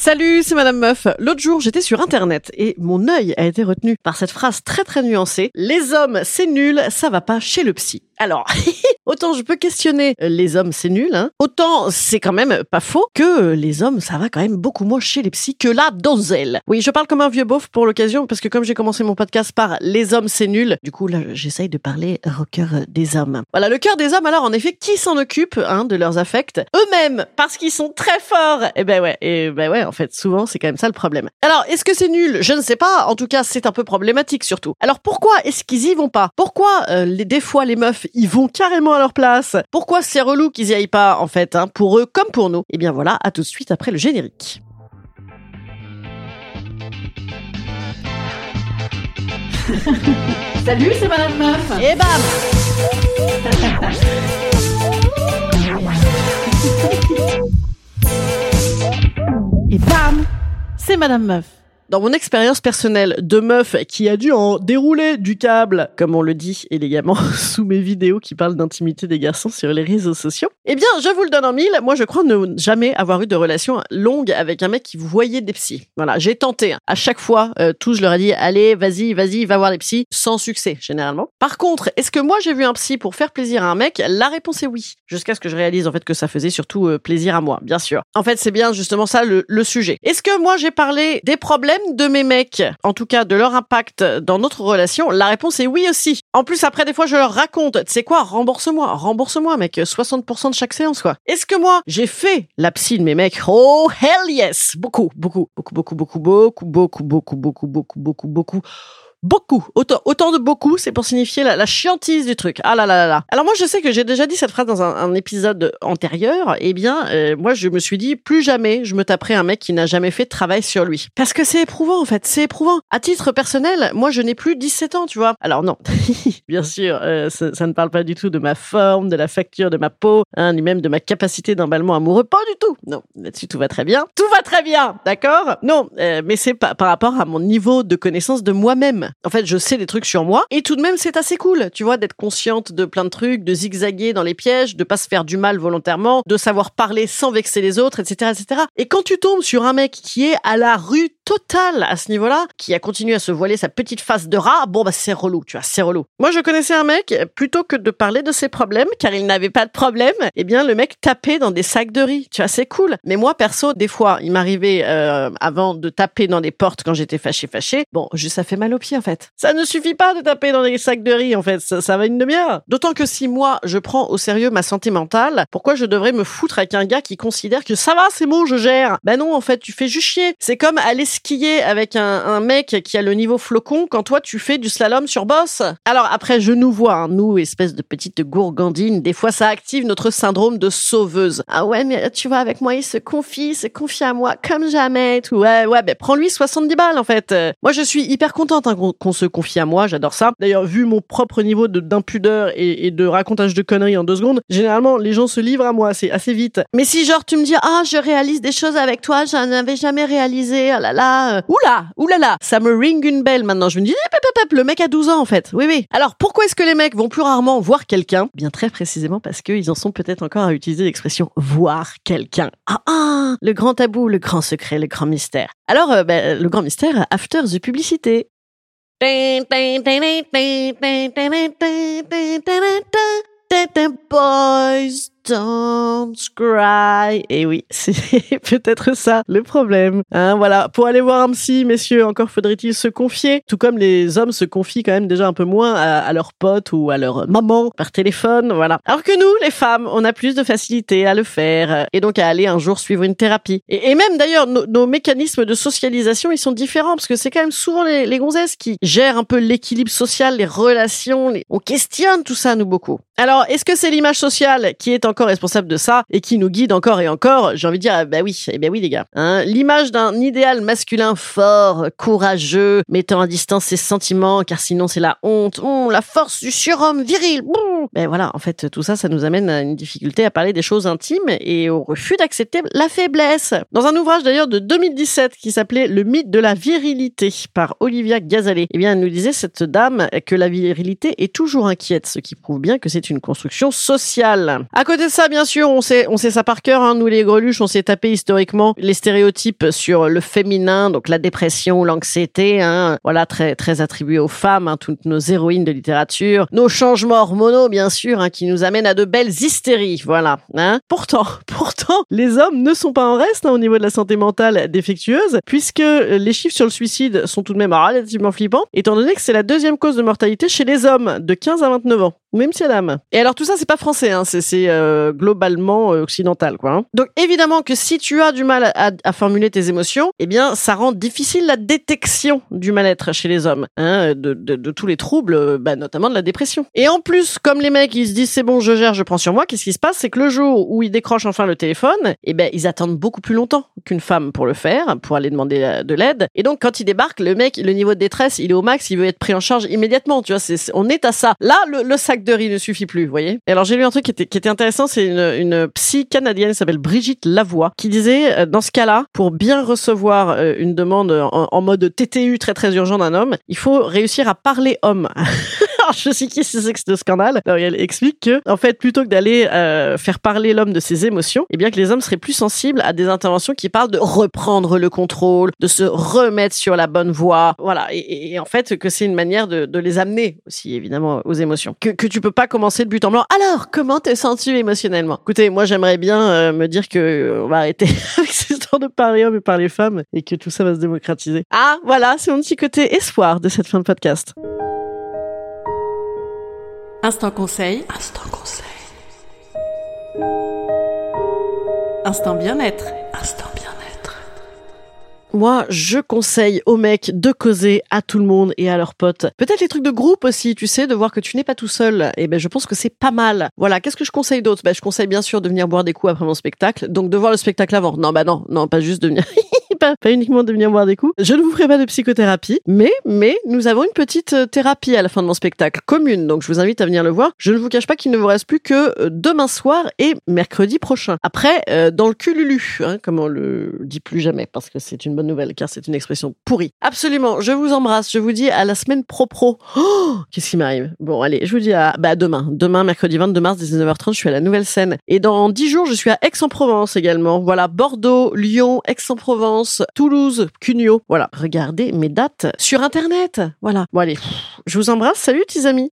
Salut, c'est Madame Meuf. L'autre jour, j'étais sur Internet et mon œil a été retenu par cette phrase très très nuancée. Les hommes, c'est nul, ça va pas chez le psy. Alors, autant je peux questionner euh, les hommes, c'est nul, hein, autant c'est quand même pas faux que les hommes, ça va quand même beaucoup moins chez les psys que la donzelle. Oui, je parle comme un vieux beauf pour l'occasion parce que comme j'ai commencé mon podcast par les hommes, c'est nul, du coup là, j'essaye de parler au cœur des hommes. Voilà, le cœur des hommes, alors en effet, qui s'en occupe hein, de leurs affects? Eux-mêmes, parce qu'ils sont très forts. Et ben ouais, et ben ouais, en fait, souvent c'est quand même ça le problème. Alors, est-ce que c'est nul? Je ne sais pas. En tout cas, c'est un peu problématique surtout. Alors pourquoi est-ce qu'ils y vont pas? Pourquoi euh, les, des fois les meufs ils vont carrément à leur place. Pourquoi c'est relou qu'ils y aillent pas, en fait, hein, pour eux comme pour nous? Eh bien voilà, à tout de suite après le générique. Salut, c'est Madame Meuf. Et bam Et bam C'est Madame Meuf. Dans mon expérience personnelle de meuf qui a dû en dérouler du câble, comme on le dit élégamment sous mes vidéos qui parlent d'intimité des garçons sur les réseaux sociaux, eh bien, je vous le donne en mille. Moi, je crois ne jamais avoir eu de relation longue avec un mec qui vous voyait des psys. Voilà, j'ai tenté. Hein. À chaque fois, euh, tous, je leur ai dit, allez, vas-y, vas-y, va voir les psys, sans succès, généralement. Par contre, est-ce que moi, j'ai vu un psy pour faire plaisir à un mec? La réponse est oui. Jusqu'à ce que je réalise, en fait, que ça faisait surtout euh, plaisir à moi, bien sûr. En fait, c'est bien justement ça le, le sujet. Est-ce que moi, j'ai parlé des problèmes de mes mecs, en tout cas de leur impact dans notre relation La réponse est oui aussi. En plus, après, des fois, je leur raconte, tu sais quoi, rembourse-moi, rembourse-moi, mec, 60% de chaque séance, quoi. Est-ce que moi, j'ai fait la psy de mes mecs Oh, hell yes Beaucoup, beaucoup, beaucoup, beaucoup, beaucoup, beaucoup, beaucoup, beaucoup, beaucoup, beaucoup, beaucoup, beaucoup beaucoup. Autant, de beaucoup, c'est pour signifier la, chiantise du truc. Ah là là là là. Alors moi, je sais que j'ai déjà dit cette phrase dans un, un épisode antérieur. Eh bien, euh, moi, je me suis dit, plus jamais je me taperai un mec qui n'a jamais fait de travail sur lui. Parce que c'est éprouvant, en fait. C'est éprouvant. À titre personnel, moi, je n'ai plus 17 ans, tu vois. Alors non, bien sûr, euh, ça, ne parle pas du tout de ma forme, de la facture de ma peau, hein, ni même de ma capacité d'emballement amoureux. Pas du tout. Non, là-dessus, tout va très bien. Tout va très bien, d'accord? Non, euh, mais c'est par rapport à mon niveau de connaissance de moi-même. En fait, je sais des trucs sur moi et tout de même, c'est assez cool, tu vois, d'être consciente de plein de trucs, de zigzaguer dans les pièges, de pas se faire du mal volontairement, de savoir parler sans vexer les autres, etc., etc. Et quand tu tombes sur un mec qui est à la rue totale à ce niveau-là, qui a continué à se voiler sa petite face de rat, bon bah c'est relou, tu vois, c'est relou. Moi, je connaissais un mec, plutôt que de parler de ses problèmes, car il n'avait pas de problème, eh bien le mec tapait dans des sacs de riz, tu vois, c'est cool. Mais moi, perso, des fois, il m'arrivait euh, avant de taper dans des portes quand j'étais fâché, fâché. Bon, juste ça fait mal aux pieds en fait. Ça ne suffit pas de taper dans des sacs de riz en fait, ça, ça va une demi-heure. D'autant que si moi, je prends au sérieux ma santé mentale, pourquoi je devrais me foutre avec un gars qui considère que ça va, c'est bon, je gère Ben non, en fait, tu fais juste chier. C'est comme aller skier avec un, mec qui a le niveau flocon quand toi tu fais du slalom sur boss. Alors après, je nous vois, hein, nous, espèce de petite gourgandine, des fois ça active notre syndrome de sauveuse. Ah ouais, mais tu vois, avec moi, il se confie, il se confie à moi comme jamais, tout. Ouais, ouais, ben prends-lui 70 balles en fait. Moi, je suis hyper contente hein, qu'on qu se confie à moi, j'adore ça. D'ailleurs, vu mon propre niveau d'impudeur et, de racontage de conneries en deux secondes, généralement, les gens se livrent à moi assez, assez vite. Mais si genre tu me dis, ah, je réalise des choses avec toi, j'en avais jamais réalisé, oh là là, oula, oulala, ça me ring une belle maintenant. Je me dis, eh, pep, pep, le mec a 12 ans en fait. Oui, oui. Alors pourquoi est-ce que les mecs vont plus rarement voir quelqu'un Bien très précisément parce qu'ils en sont peut-être encore à utiliser l'expression voir quelqu'un. Ah, ah, le grand tabou, le grand secret, le grand mystère. Alors, euh, ben, le grand mystère, after the publicité. Don't cry. Et oui, c'est peut-être ça le problème. Hein, voilà, pour aller voir un psy, messieurs, encore faudrait-il se confier. Tout comme les hommes se confient quand même déjà un peu moins à, leurs potes ou à leur maman par téléphone, voilà. Alors que nous, les femmes, on a plus de facilité à le faire et donc à aller un jour suivre une thérapie. Et, même d'ailleurs, nos, mécanismes de socialisation, ils sont différents parce que c'est quand même souvent les, gonzesses qui gèrent un peu l'équilibre social, les relations. On questionne tout ça, nous, beaucoup. Alors, est-ce que c'est l'image sociale qui est encore responsable de ça et qui nous guide encore et encore J'ai envie de dire, bah oui, eh ben oui les gars. Hein l'image d'un idéal masculin fort, courageux, mettant à distance ses sentiments, car sinon c'est la honte, oh, la force du surhomme viril. Bon. Ben voilà, en fait, tout ça, ça nous amène à une difficulté à parler des choses intimes et au refus d'accepter la faiblesse. Dans un ouvrage d'ailleurs de 2017 qui s'appelait Le mythe de la virilité par Olivia Gazalet, eh bien, elle nous disait cette dame que la virilité est toujours inquiète, ce qui prouve bien que c'est une construction sociale. À côté ça, bien sûr, on sait, on sait ça par cœur. Hein, nous, les greluches, on s'est tapé historiquement les stéréotypes sur le féminin, donc la dépression, l'anxiété, hein, voilà, très très attribué aux femmes, hein, toutes nos héroïnes de littérature, nos changements hormonaux, bien sûr, hein, qui nous amènent à de belles hystéries, voilà. Hein. Pourtant, pourtant, les hommes ne sont pas en reste hein, au niveau de la santé mentale défectueuse, puisque les chiffres sur le suicide sont tout de même relativement flippants, étant donné que c'est la deuxième cause de mortalité chez les hommes de 15 à 29 ans même si elle Et alors tout ça c'est pas français, c'est euh, globalement euh, occidental quoi. Hein. Donc évidemment que si tu as du mal à, formuler tes émotions, eh bien ça rend difficile la détection du mal-être chez les hommes, hein, de, tous les troubles, euh, bah, notamment de la dépression. Et en plus, comme les mecs ils se disent c'est bon je gère, je prends sur moi, qu'est-ce qui se passe? C'est que le jour où ils décrochent enfin le téléphone, eh ben ils attendent beaucoup plus longtemps qu'une femme pour le faire, pour aller demander euh, de l'aide. Et donc quand ils débarquent, le mec, le niveau de détresse, il est au max, il veut être pris en charge immédiatement. Tu vois, on est à ça. Là, le, le sac de riz ne suffit plus, vous voyez. Et alors j'ai lu un truc qui était, qui était intéressant, c'est une, psy canadienne qui s'appelle Brigitte Lavoie, qui disait, euh, dans ce cas-là, pour bien recevoir euh, une demande en, en mode TTU très très urgent d'un homme, il faut réussir à parler homme. je sais qui c'est ce scandale. Elle explique que, en fait, plutôt que d'aller euh, faire parler l'homme de ses émotions, eh bien que les hommes seraient plus sensibles à des interventions qui parlent de reprendre le contrôle, de se remettre sur la bonne voie. Voilà. Et, en fait, que c'est une manière de, de, les amener aussi, évidemment, aux émotions. Que, que tu peux pas commencer le but en blanc. Alors, comment te sens-tu émotionnellement? Écoutez, moi, j'aimerais bien euh, me dire que euh, on va arrêter avec ces histoires de parler hommes et parler femmes et que tout ça va se démocratiser. Ah, voilà, c'est mon petit côté espoir de cette fin de podcast. Instant conseil. Instant conseil. Instant bien-être. Instant bien-être. Moi, je conseille aux mecs de causer à tout le monde et à leurs potes. Peut-être les trucs de groupe aussi, tu sais, de voir que tu n'es pas tout seul. Et eh ben, je pense que c'est pas mal. Voilà. Qu'est-ce que je conseille d'autre? Ben, je conseille bien sûr de venir boire des coups après mon spectacle. Donc, de voir le spectacle avant. Non, bah non, non, pas juste de venir pas, uniquement de venir boire des coups. Je ne vous ferai pas de psychothérapie, mais, mais nous avons une petite euh, thérapie à la fin de mon spectacle commune, donc je vous invite à venir le voir. Je ne vous cache pas qu'il ne vous reste plus que euh, demain soir et mercredi prochain. Après, euh, dans le cululu, hein, comme on le dit plus jamais, parce que c'est une bonne nouvelle, car c'est une expression pourrie. Absolument, je vous embrasse, je vous dis à la semaine pro-pro. Oh, qu'est-ce qui m'arrive? Bon, allez, je vous dis à bah, demain. Demain, mercredi 22 mars, 19h30, je suis à la nouvelle scène. Et dans 10 jours, je suis à Aix-en-Provence également. Voilà, Bordeaux, Lyon, Aix-en-Provence, Toulouse, Cugno. Voilà, regardez mes dates sur Internet. Voilà. Bon allez, je vous embrasse. Salut, petits amis.